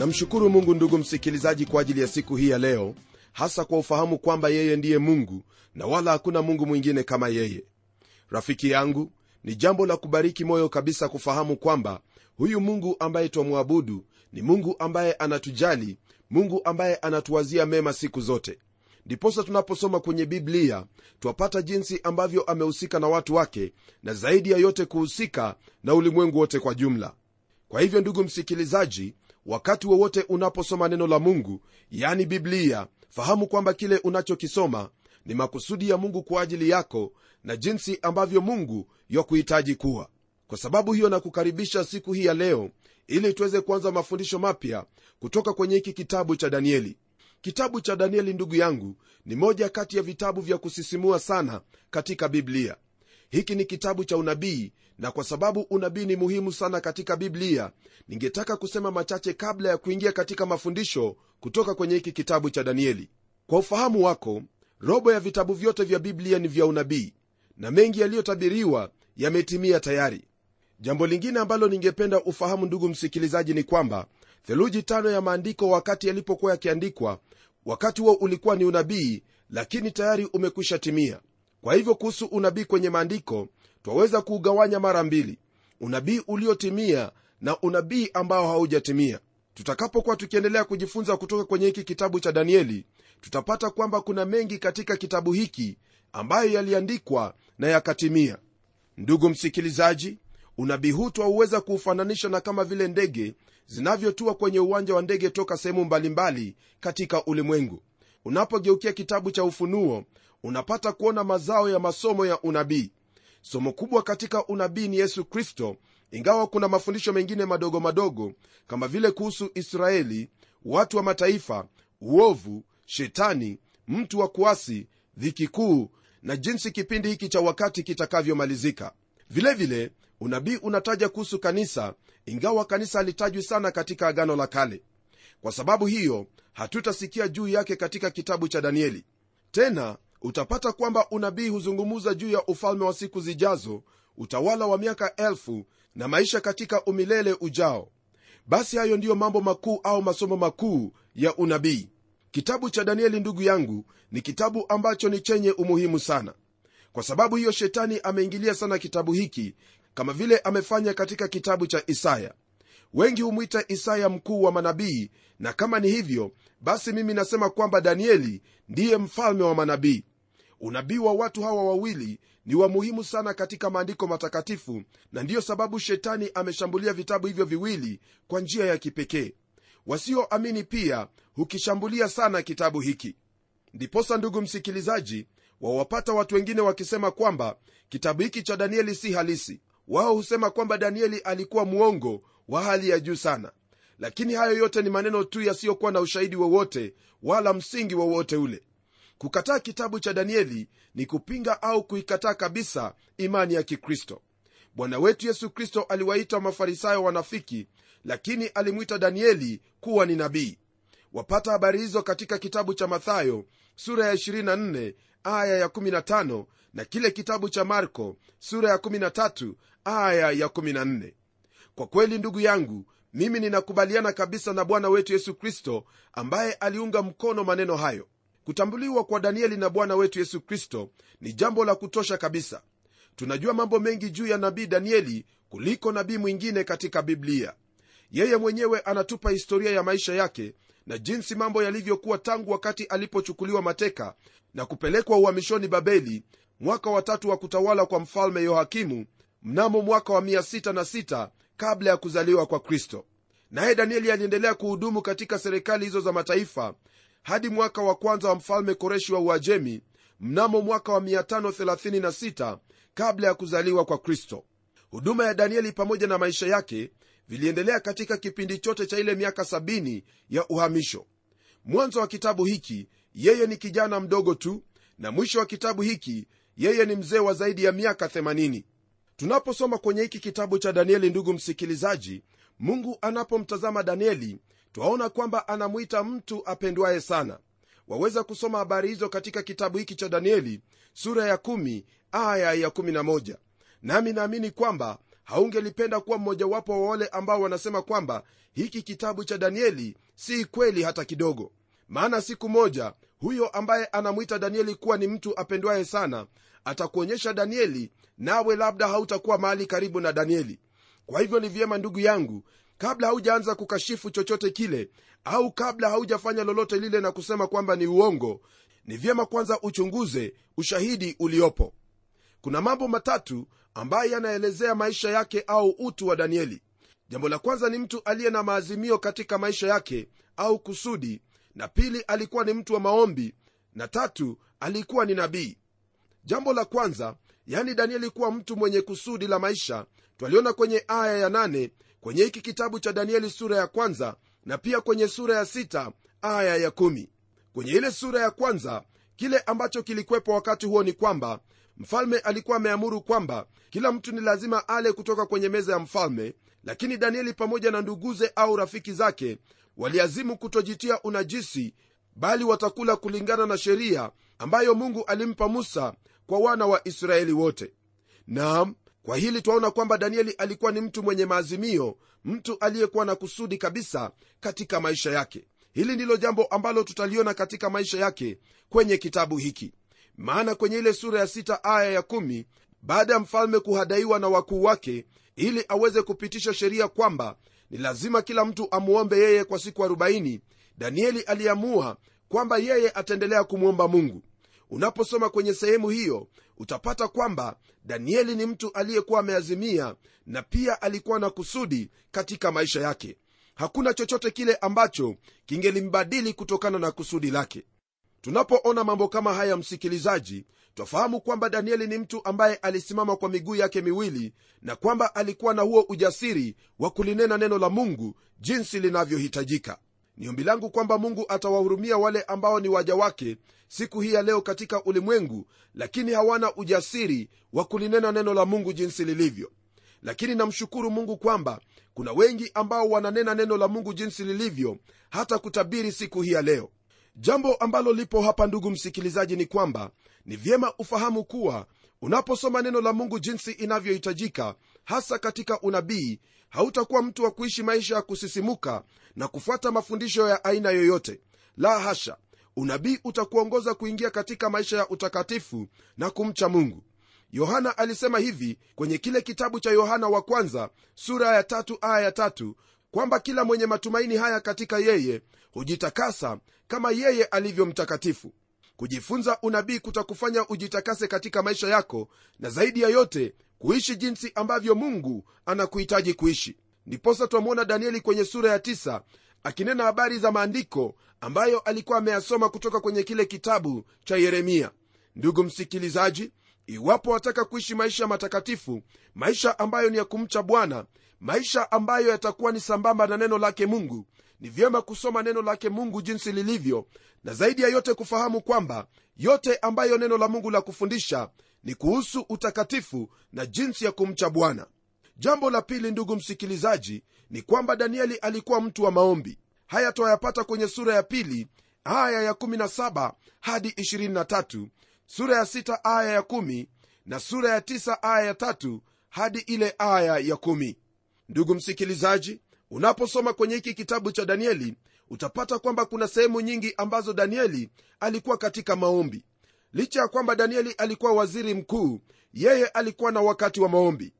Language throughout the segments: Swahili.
namshukuru mungu ndugu msikilizaji kwa ajili ya siku hii ya leo hasa kwa ufahamu kwamba yeye ndiye mungu na wala hakuna mungu mwingine kama yeye. Rafiki yangu ni jambo la kubariki moyo kabisa kufahamu kwamba huyu mungu ambaye twamwabudu ni mungu ambaye anatujali mungu ambaye anatuwazia mema siku zote. Ndiposa tunaposoma kwenye biblia twapata jinsi ambavyo amehusika na watu wake na zaidi ya yote kuhusika na ulimwengu wote kwa jumla. Kwa hivyo ndugu msikilizaji wakati wowote unaposoma neno la mungu yani biblia fahamu kwamba kile unachokisoma ni makusudi ya mungu kwa ajili yako na jinsi ambavyo mungu yakuhitaji kuwa. Kwa sababu hiyo nakukaribisha siku hii ya leo ili tuweze kuanza mafundisho mapya kutoka kwenye hiki kitabu cha danieli. Kitabu cha danieli ndugu yangu ni moja kati ya vitabu vya kusisimua sana katika biblia hiki ni kitabu cha unabii na kwa sababu unabii ni muhimu sana katika biblia ningetaka kusema machache kabla ya kuingia katika mafundisho kutoka kwenye hiki kitabu cha danieli. Kwa ufahamu wako robo ya vitabu vyote vya biblia ni vya unabii na mengi yaliyotabiriwa yametimia tayari. Jambo lingine ambalo ningependa ufahamu ndugu msikilizaji ni kwamba theluji tano ya maandiko wakati yalipokuwa yakiandikwa wakati huo ulikuwa ni unabii lakini tayari umekwisha timia kwa hivyo kuhusu unabii kwenye maandiko twaweza kuugawanya mara mbili. Unabii uliotimia na unabii ambao haujatimia. Tutakapokuwa tukiendelea kujifunza kutoka kwenye hiki kitabu cha danieli tutapata kwamba kuna mengi katika kitabu hiki ambayo yaliandikwa na yakatimia. Ndugu msikilizaji unabii huu twauweza kuufananisha na kama vile ndege zinavyotua kwenye uwanja wa ndege toka sehemu mbalimbali katika ulimwengu. Unapogeukia kitabu cha ufunuo unapata kuona mazao ya masomo ya unabii. Somo kubwa katika unabii ni yesu kristo ingawa kuna mafundisho mengine madogo madogo kama vile kuhusu israeli watu wa mataifa uovu shetani mtu wa kuasi dhiki kuu na jinsi kipindi hiki cha wakati kitakavyomalizika. Vilevile unabii unataja kuhusu kanisa ingawa kanisa halitajwi sana katika agano la kale. Kwa sababu hiyo hatutasikia juu yake katika kitabu cha danieli. Tena utapata kwamba unabii huzungumza juu ya ufalme wa siku zijazo utawala wa miaka elfu na maisha katika umilele ujao. Basi hayo ndiyo mambo makuu au masomo makuu ya unabii. Kitabu cha danieli ndugu yangu ni kitabu ambacho ni chenye umuhimu sana. Kwa sababu hiyo shetani ameingilia sana kitabu hiki kama vile amefanya katika kitabu cha isaya. Wengi humwita isaya mkuu wa manabii na kama ni hivyo basi mimi nasema kwamba danieli ndiye mfalme wa manabii unabii wa watu hawa wawili ni wa muhimu sana katika maandiko matakatifu na ndiyo sababu shetani ameshambulia vitabu hivyo viwili kwa njia ya kipekee. Wasioamini pia hukishambulia sana kitabu hiki. Ndiposa ndugu msikilizaji wawapata watu wengine wakisema kwamba kitabu hiki cha danieli si halisi. Wao husema kwamba danieli alikuwa mwongo wa hali ya juu sana. Lakini hayo yote ni maneno tu yasiyokuwa na ushahidi wowote wala msingi wowote ule kukataa kitabu cha danieli ni kupinga au kuikataa kabisa imani ya kikristo. Bwana wetu yesu kristo aliwaita mafarisayo wanafiki lakini alimwita danieli kuwa ni nabii. Wapata habari hizo katika kitabu cha mathayo sura ya 24 aya ya 15 na kile kitabu cha marko sura ya 13 aya ya 14 kwa kweli ndugu yangu mimi ninakubaliana kabisa na bwana wetu yesu kristo ambaye aliunga mkono maneno hayo kutambuliwa kwa danieli na bwana wetu yesu kristo ni jambo la kutosha kabisa. Tunajua mambo mengi juu ya nabii danieli kuliko nabii mwingine katika biblia. Yeye mwenyewe anatupa historia ya maisha yake na jinsi mambo yalivyokuwa tangu wakati alipochukuliwa mateka na kupelekwa uhamishoni babeli mwaka watatu wa kutawala kwa mfalme yohakimu mnamo mwaka wa 66 kabla ya kuzaliwa kwa kristo. Naye danieli aliendelea kuhudumu katika serikali hizo za mataifa hadi mwaka wa kwanza wa mfalme koreshi wa uajemi mnamo mwaka wa 536 kabla ya kuzaliwa kwa kristo. Huduma ya danieli pamoja na maisha yake viliendelea katika kipindi chote cha ile miaka 70 ya uhamisho. Mwanzo wa kitabu hiki yeye ni kijana mdogo tu na mwisho wa kitabu hiki yeye ni mzee wa zaidi ya miaka 80 tunaposoma kwenye hiki kitabu cha danieli ndugu msikilizaji mungu anapomtazama danieli twaona kwamba anamwita mtu apendwaye sana. Waweza kusoma habari hizo katika kitabu hiki cha danieli sura ya 1 aya ya 11 nami naamini kwamba haungelipenda kuwa mmojawapo wa wale ambao wanasema kwamba hiki kitabu cha danieli si kweli hata kidogo. Maana siku moja huyo ambaye anamwita danieli kuwa ni mtu apendwaye sana atakuonyesha danieli nawe labda hautakuwa mahali karibu na danieli. Kwa hivyo ni vyema ndugu yangu kabla haujaanza kukashifu chochote kile au kabla haujafanya lolote lile na kusema kwamba ni uongo ni vyema kwanza uchunguze ushahidi uliopo. Kuna mambo matatu ambayo yanaelezea maisha yake au utu wa danieli. Jambo la kwanza ni mtu aliye na maazimio katika maisha yake au kusudi na pili alikuwa ni mtu wa maombi na tatu alikuwa ni nabii. Jambo la kwanza yani danieli kuwa mtu mwenye kusudi la maisha twaliona kwenye aya ya kwenye hiki kitabu cha danieli sura ya kwanza na pia kwenye sura ya sita aya ya kumi. Kwenye ile sura ya kwanza kile ambacho kilikwepo wakati huo ni kwamba mfalme alikuwa ameamuru kwamba kila mtu ni lazima ale kutoka kwenye meza ya mfalme lakini danieli pamoja na nduguze au rafiki zake waliazimu kutojitia unajisi bali watakula kulingana na sheria ambayo mungu alimpa musa kwa wana wa israeli wote. Naam kwa hili twaona kwamba danieli alikuwa ni mtu mwenye maazimio mtu aliyekuwa na kusudi kabisa katika maisha yake. Hili ndilo jambo ambalo tutaliona katika maisha yake kwenye kitabu hiki. Maana kwenye ile sura ya sita aya ya kumi baada ya mfalme kuhadaiwa na wakuu wake ili aweze kupitisha sheria kwamba ni lazima kila mtu amwombe yeye kwa siku 40 danieli aliamua kwamba yeye ataendelea kumwomba mungu. Unaposoma kwenye sehemu hiyo utapata kwamba danieli ni mtu aliyekuwa ameazimia na pia alikuwa na kusudi katika maisha yake. Hakuna chochote kile ambacho kingelimbadili kutokana na kusudi lake. Tunapoona mambo kama haya msikilizaji twafahamu kwamba danieli ni mtu ambaye alisimama kwa miguu yake miwili na kwamba alikuwa na huo ujasiri wa kulinena neno la mungu jinsi linavyohitajika ni ombi langu kwamba mungu atawahurumia wale ambao ni waja wake siku hii ya leo katika ulimwengu lakini hawana ujasiri wa kulinena neno la mungu jinsi lilivyo. Lakini namshukuru mungu kwamba kuna wengi ambao wananena neno la mungu jinsi lilivyo hata kutabiri siku hii ya leo. Jambo ambalo lipo hapa ndugu msikilizaji ni kwamba ni vyema ufahamu kuwa unaposoma neno la mungu jinsi inavyohitajika hasa katika unabii hautakuwa mtu wa kuishi maisha ya kusisimuka na kufuata mafundisho ya aina yoyote. La hasha unabii utakuongoza kuingia katika maisha ya utakatifu na kumcha mungu. Yohana alisema hivi kwenye kile kitabu cha yohana wa kwanza sura ya tatu aya ya tatu kwamba kila mwenye matumaini haya katika yeye hujitakasa kama yeye alivyo mtakatifu kujifunza unabii kutakufanya ujitakase katika maisha yako na zaidi ya yote kuishi jinsi ambavyo mungu anakuhitaji kuishi. Ndiposa twamwona danieli kwenye sura ya tisa akinena habari za maandiko ambayo alikuwa ameyasoma kutoka kwenye kile kitabu cha yeremia. Ndugu msikilizaji iwapo wataka kuishi maisha matakatifu maisha ambayo ni ya kumcha bwana maisha ambayo yatakuwa ni sambamba na neno lake mungu ni vyema kusoma neno lake mungu jinsi lilivyo na zaidi ya yote kufahamu kwamba yote ambayo neno la mungu la kufundisha ni kuhusu utakatifu na jinsi ya kumcha bwana. Jambo la pili ndugu msikilizaji ni kwamba danieli alikuwa mtu wa maombi. Haya twayapata kwenye sura ya pili aya ya 17 hadi 23 sura ya 6 aya ya 1 na sura ya 9 aya ya 3 hadi ile aya ya 1 ndugu msikilizaji unaposoma kwenye hiki kitabu cha danieli utapata kwamba kuna sehemu nyingi ambazo danieli alikuwa katika maombi. Licha ya kwamba danieli alikuwa waziri mkuu yeye alikuwa na wakati wa maombi.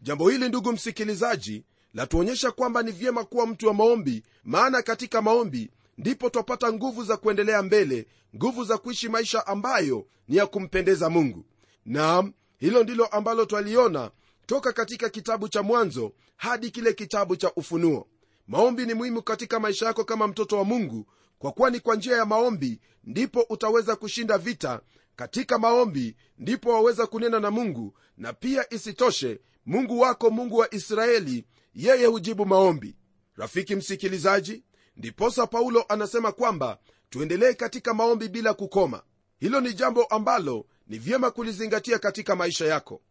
Jambo hili ndugu msikilizaji latuonyesha kwamba ni vyema kuwa mtu wa maombi maana katika maombi ndipo twapata nguvu za kuendelea mbele nguvu za kuishi maisha ambayo ni ya kumpendeza mungu. Naam hilo ndilo ambalo twaliona toka katika kitabu cha mwanzo hadi kile kitabu cha ufunuo. Maombi ni muhimu katika maisha yako kama mtoto wa mungu kwa kuwa ni kwa njia ya maombi ndipo utaweza kushinda vita. Katika maombi ndipo waweza kunena na mungu na pia isitoshe mungu wako mungu wa israeli yeye hujibu maombi. Rafiki msikilizaji ndiposa paulo anasema kwamba tuendelee katika maombi bila kukoma. Hilo ni jambo ambalo ni vyema kulizingatia katika maisha yako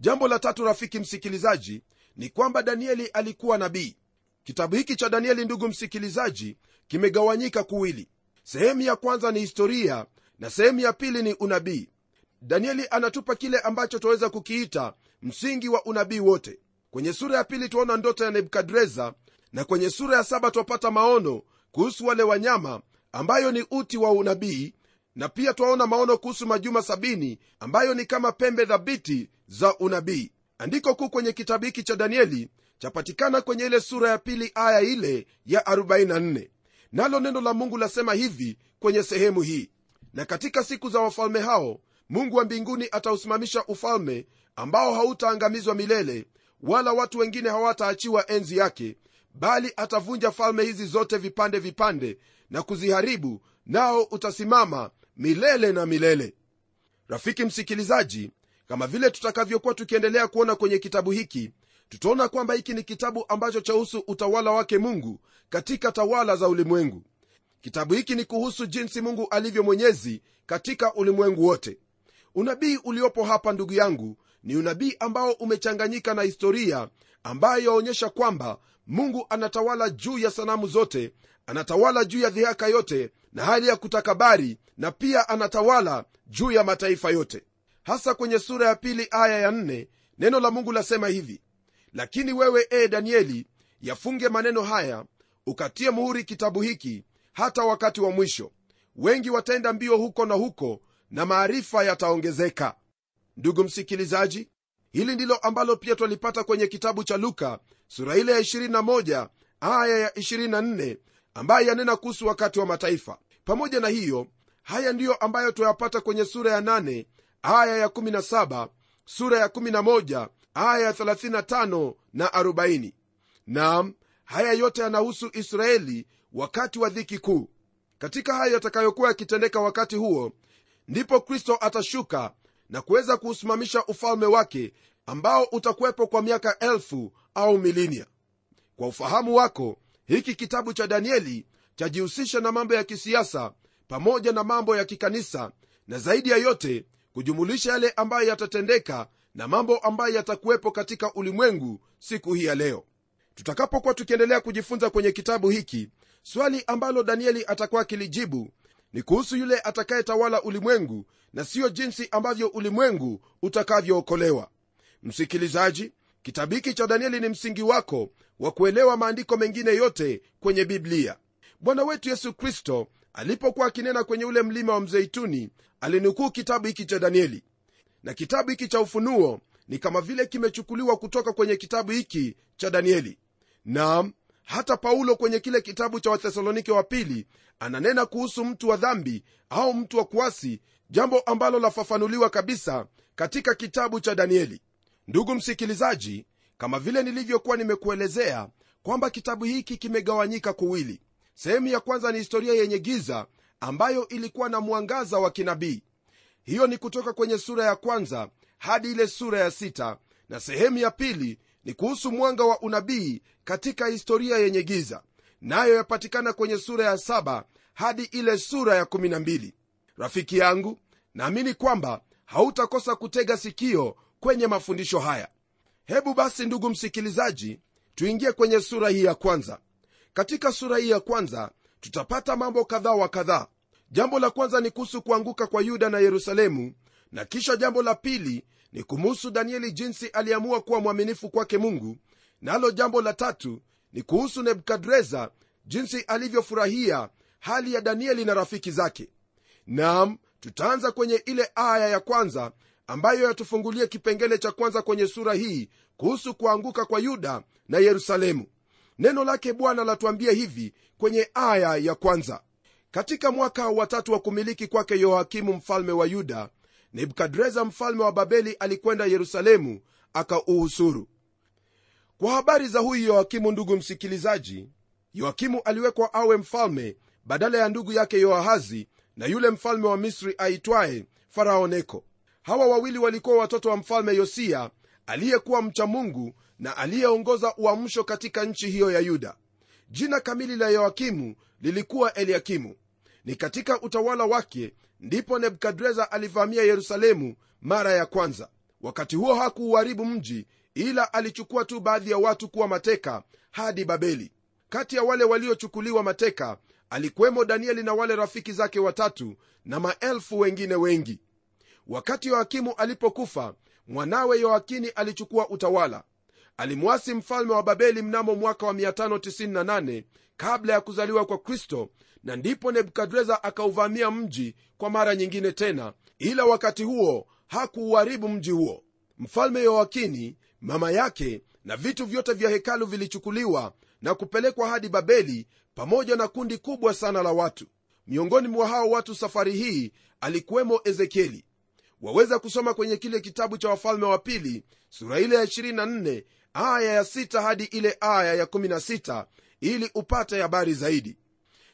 jambo la tatu rafiki msikilizaji ni kwamba danieli alikuwa nabii. Kitabu hiki cha danieli ndugu msikilizaji kimegawanyika kuwili. Sehemu ya kwanza ni historia na sehemu ya pili ni unabii. Danieli anatupa kile ambacho twaweza kukiita msingi wa unabii wote. Kwenye sura ya pili twaona ndoto ya nebukadreza na kwenye sura ya saba twapata maono kuhusu wale wanyama ambayo ni uti wa unabii na pia twaona maono kuhusu majuma sabini ambayo ni kama pembe dhabiti za unabii. Andiko kuu kwenye kitabu hiki cha danieli chapatikana kwenye ile sura ya pili aya ile ya 44 nalo neno la mungu lasema hivi kwenye sehemu hii na katika siku za wafalme hao mungu wa mbinguni atausimamisha ufalme ambao hautaangamizwa milele wala watu wengine hawataachiwa enzi yake bali atavunja falme hizi zote vipande vipande na kuziharibu nao utasimama milele na milele. Rafiki msikilizaji kama vile tutakavyokuwa tukiendelea kuona kwenye kitabu hiki tutaona kwamba hiki ni kitabu ambacho chahusu utawala wake mungu katika tawala za ulimwengu. Kitabu hiki ni kuhusu jinsi mungu alivyo mwenyezi katika ulimwengu wote. Unabii uliopo hapa ndugu yangu ni unabii ambao umechanganyika na historia ambayo yaonyesha kwamba mungu anatawala juu ya sanamu zote anatawala juu ya dhihaka yote na hali ya kutakabari na pia anatawala juu ya mataifa yote. Hasa kwenye sura ya pili aya ya nne neno la mungu lasema hivi lakini wewe ee danieli yafunge maneno haya ukatie muhuri kitabu hiki hata wakati wa mwisho. Wengi wataenda mbio huko na huko na maarifa yataongezeka. Ndugu msikilizaji hili ndilo ambalo pia twalipata kwenye kitabu cha luka sura ile ya 21 aya ya 24 ambaye yanena kuhusu wakati wa mataifa. Pamoja na hiyo haya ndiyo ambayo twayapata kwenye sura ya 8 aya ya 17 sura ya 11 aya ya 35 na 40 nam haya yote yanahusu israeli wakati wa dhiki kuu. Katika hayo yatakayokuwa yakitendeka wakati huo ndipo kristo atashuka na kuweza kuusimamisha ufalme wake ambao utakuwepo kwa miaka elfu au milinia kwa ufahamu wako hiki kitabu cha danieli chajihusisha na mambo ya kisiasa pamoja na mambo ya kikanisa na zaidi ya yote kujumulisha yale ambayo yatatendeka na mambo ambayo yatakuwepo katika ulimwengu siku hii ya leo. Tutakapokuwa tukiendelea kujifunza kwenye kitabu hiki swali ambalo danieli atakuwa akilijibu ni kuhusu yule atakayetawala ulimwengu na siyo jinsi ambavyo ulimwengu utakavyookolewa. Msikilizaji kitabu hiki cha danieli ni msingi wako wa kuelewa maandiko mengine yote kwenye biblia. Bwana wetu yesu kristo alipokuwa akinena kwenye ule mlima wa mzeituni alinukuu kitabu hiki cha danieli. Na kitabu hiki cha ufunuo ni kama vile kimechukuliwa kutoka kwenye kitabu hiki cha danieli. Nam hata paulo kwenye kile kitabu cha wathesalonike wa pili ananena kuhusu mtu wa dhambi au mtu wa kuasi jambo ambalo lafafanuliwa kabisa katika kitabu cha danieli. Ndugu msikilizaji kama vile nilivyokuwa nimekuelezea kwamba kitabu hiki kimegawanyika kuwili. Sehemu ya kwanza ni historia yenye giza ambayo ilikuwa na mwangaza wa kinabii. Hiyo ni kutoka kwenye sura ya kwanza hadi ile sura ya sita na sehemu ya pili ni kuhusu mwanga wa unabii katika historia yenye giza nayo yapatikana kwenye sura ya saba hadi ile sura ya kumi na mbili. Rafiki yangu naamini kwamba hautakosa kutega sikio kwenye mafundisho haya. Hebu basi ndugu msikilizaji tuingie kwenye sura hii ya kwanza. Katika sura hii ya kwanza tutapata mambo kadhaa wa kadhaa. Jambo la kwanza ni kuhusu kuanguka kwa yuda na yerusalemu na kisha jambo la pili ni kumuhusu danieli jinsi aliamua kuwa mwaminifu kwake mungu. Nalo jambo la tatu ni kuhusu nebukadreza jinsi alivyofurahia hali ya danieli na rafiki zake. Nam tutaanza kwenye ile aya ya kwanza ambayo yatufungulia kipengele cha kwanza kwenye sura hii kuhusu kuanguka kwa yuda na yerusalemu. Neno lake bwana latuambia hivi kwenye aya ya kwanza. Katika mwaka watatu wa kumiliki kwake yoakimu mfalme wa yuda nebukadreza mfalme wa babeli alikwenda yerusalemu akauhusuru. Kwa habari za huyu yoakimu ndugu msikilizaji yoakimu aliwekwa awe mfalme badala ya ndugu yake yoahazi na yule mfalme wa misri aitwaye farao neko. Hawa wawili walikuwa watoto wa mfalme yosiya aliyekuwa mcha mungu na aliyeongoza uamsho katika nchi hiyo ya yuda. Jina kamili la yoakimu lilikuwa eliakimu ni katika utawala wake ndipo nebukadreza alivamia yerusalemu mara ya kwanza. Wakati huo hakuuharibu mji ila alichukua tu baadhi ya watu kuwa mateka hadi babeli. Kati ya wale waliochukuliwa mateka alikuwemo danieli na wale rafiki zake watatu na maelfu wengine wengi. Wakati yoakimu alipokufa mwanawe yoakini alichukua utawala. Alimwasi mfalme wa babeli mnamo mwaka wa 598 kabla ya kuzaliwa kwa kristo na ndipo nebukadreza akauvamia mji kwa mara nyingine tena ila wakati huo hakuuharibu mji huo. Mfalme yoakini mama yake na vitu vyote vya hekalu vilichukuliwa na kupelekwa hadi babeli pamoja na kundi kubwa sana la watu. Miongoni mwa hao watu safari hii alikuwemo ezekieli. Waweza kusoma kwenye kile kitabu cha wafalme wa pili sura ile ya 24 aya ya 6 hadi ile aya ya 16 ili upate habari zaidi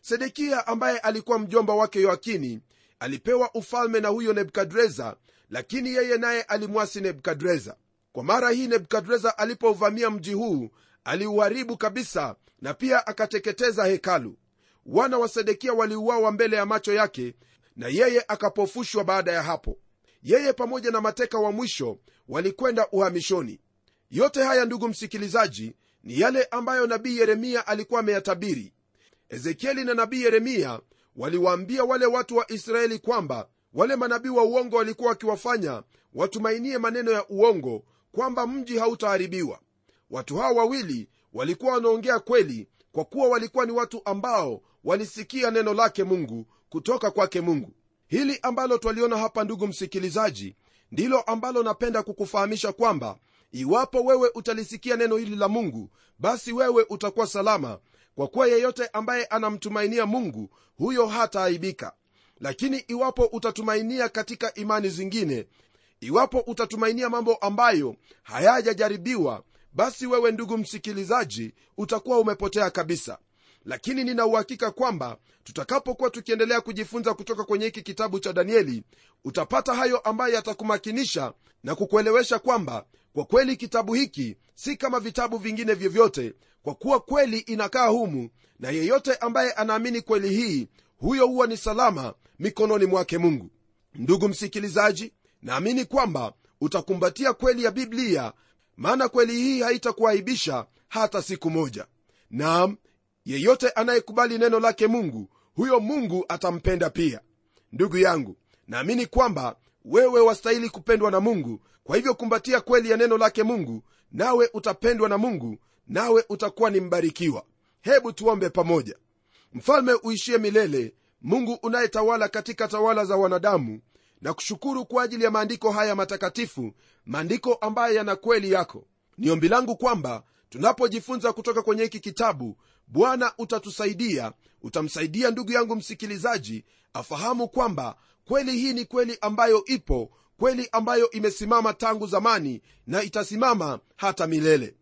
sedekia ambaye alikuwa mjomba wake yoakini alipewa ufalme na huyo nebukadreza lakini yeye naye alimwasi nebukadreza. Kwa mara hii nebukadreza alipouvamia mji huu aliuharibu kabisa na pia akateketeza hekalu. Wana wa sedekia waliuawa mbele ya macho yake na yeye akapofushwa baada ya hapo. Yeye pamoja na mateka wa mwisho walikwenda uhamishoni. Yote haya ndugu msikilizaji ni yale ambayo nabii yeremia alikuwa ameyatabiri ezekieli na nabii yeremia waliwaambia wale watu wa israeli kwamba wale manabii wa uongo walikuwa wakiwafanya watumainie maneno ya uongo kwamba mji hautaharibiwa. Watu hawa wawili walikuwa wanaongea kweli kwa kuwa walikuwa ni watu ambao walisikia neno lake mungu kutoka kwake mungu. Hili ambalo twaliona hapa ndugu msikilizaji ndilo ambalo napenda kukufahamisha kwamba iwapo wewe utalisikia neno hili la mungu basi wewe utakuwa salama kwa kuwa yeyote ambaye anamtumainia mungu huyo hataaibika. Lakini iwapo utatumainia katika imani zingine iwapo utatumainia mambo ambayo hayajajaribiwa basi wewe ndugu msikilizaji utakuwa umepotea kabisa. Lakini nina uhakika kwamba tutakapokuwa tukiendelea kujifunza kutoka kwenye hiki kitabu cha danieli utapata hayo ambayo yatakumakinisha na kukuelewesha kwamba kwa kweli kitabu hiki si kama vitabu vingine vyovyote kwa kuwa kweli inakaa humu na yeyote ambaye anaamini kweli hii huyo huwa ni salama mikononi mwake mungu. Ndugu msikilizaji naamini kwamba utakumbatia kweli ya biblia maana kweli hii haitakuaibisha hata siku moja. Naam yeyote anayekubali neno lake mungu huyo mungu atampenda pia. Ndugu yangu naamini kwamba wewe wastahili kupendwa na mungu. Kwa hivyo kumbatia kweli ya neno lake mungu nawe utapendwa na mungu nawe utakuwa ni mbarikiwa. Hebu tuombe pamoja. Mfalme uishie milele mungu unayetawala katika tawala za wanadamu na kushukuru kwa ajili ya maandiko haya matakatifu maandiko ambayo yana kweli yako. Ni ombi langu kwamba tunapojifunza kutoka kwenye hiki kitabu bwana utatusaidia utamsaidia ndugu yangu msikilizaji afahamu kwamba kweli hii ni kweli ambayo ipo kweli ambayo imesimama tangu zamani na itasimama hata milele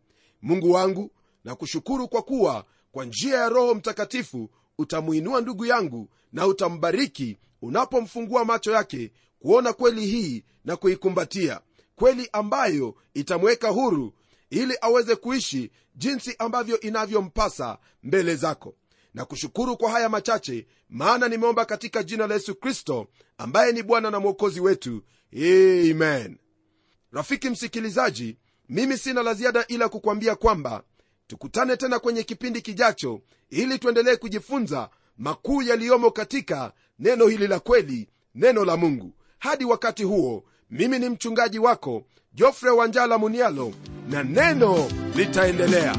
mungu wangu na kushukuru kwa kuwa kwa njia ya roho mtakatifu utamuinua ndugu yangu na utambariki unapomfungua macho yake kuona kweli hii na kuikumbatia kweli ambayo itamweka huru ili aweze kuishi jinsi ambavyo inavyompasa mbele zako. Na kushukuru kwa haya machache maana nimeomba katika jina la yesu kristo ambaye ni bwana na mwokozi wetu. Amen. Rafiki msikilizaji mimi sina la ziada ila kukwambia kwamba tukutane tena kwenye kipindi kijacho ili tuendelee kujifunza makuu yaliyomo katika neno hili la kweli neno la mungu. Hadi wakati huo mimi ni mchungaji wako jofre wanjala munialo na neno litaendelea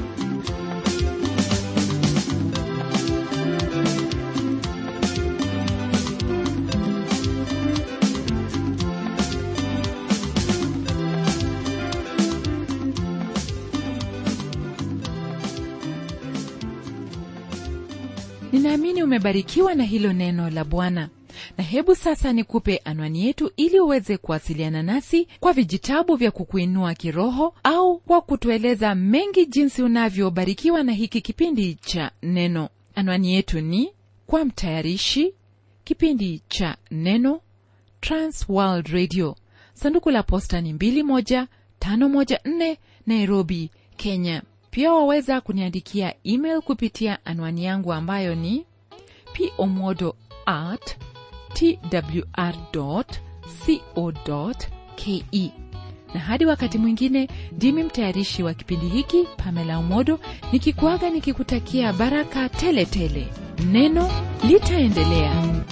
ninaamini umebarikiwa na hilo neno la bwana. Na hebu sasa nikupe anwani yetu ili uweze kuwasiliana nasi kwa vijitabu vya kukuinua kiroho au kwa kutueleza mengi jinsi unavyobarikiwa na hiki kipindi cha neno. Anwani yetu ni kwa mtayarishi kipindi cha neno transworld radio. Sanduku la posta ni 21514 nairobi kenya pia waweza kuniandikia email kupitia anwani yangu ambayo ni pomodo at twr co ke. Na hadi wakati mwingine ndimi mtayarishi wa kipindi hiki pamela umodo nikikuaga nikikutakia baraka tele tele. Neno litaendelea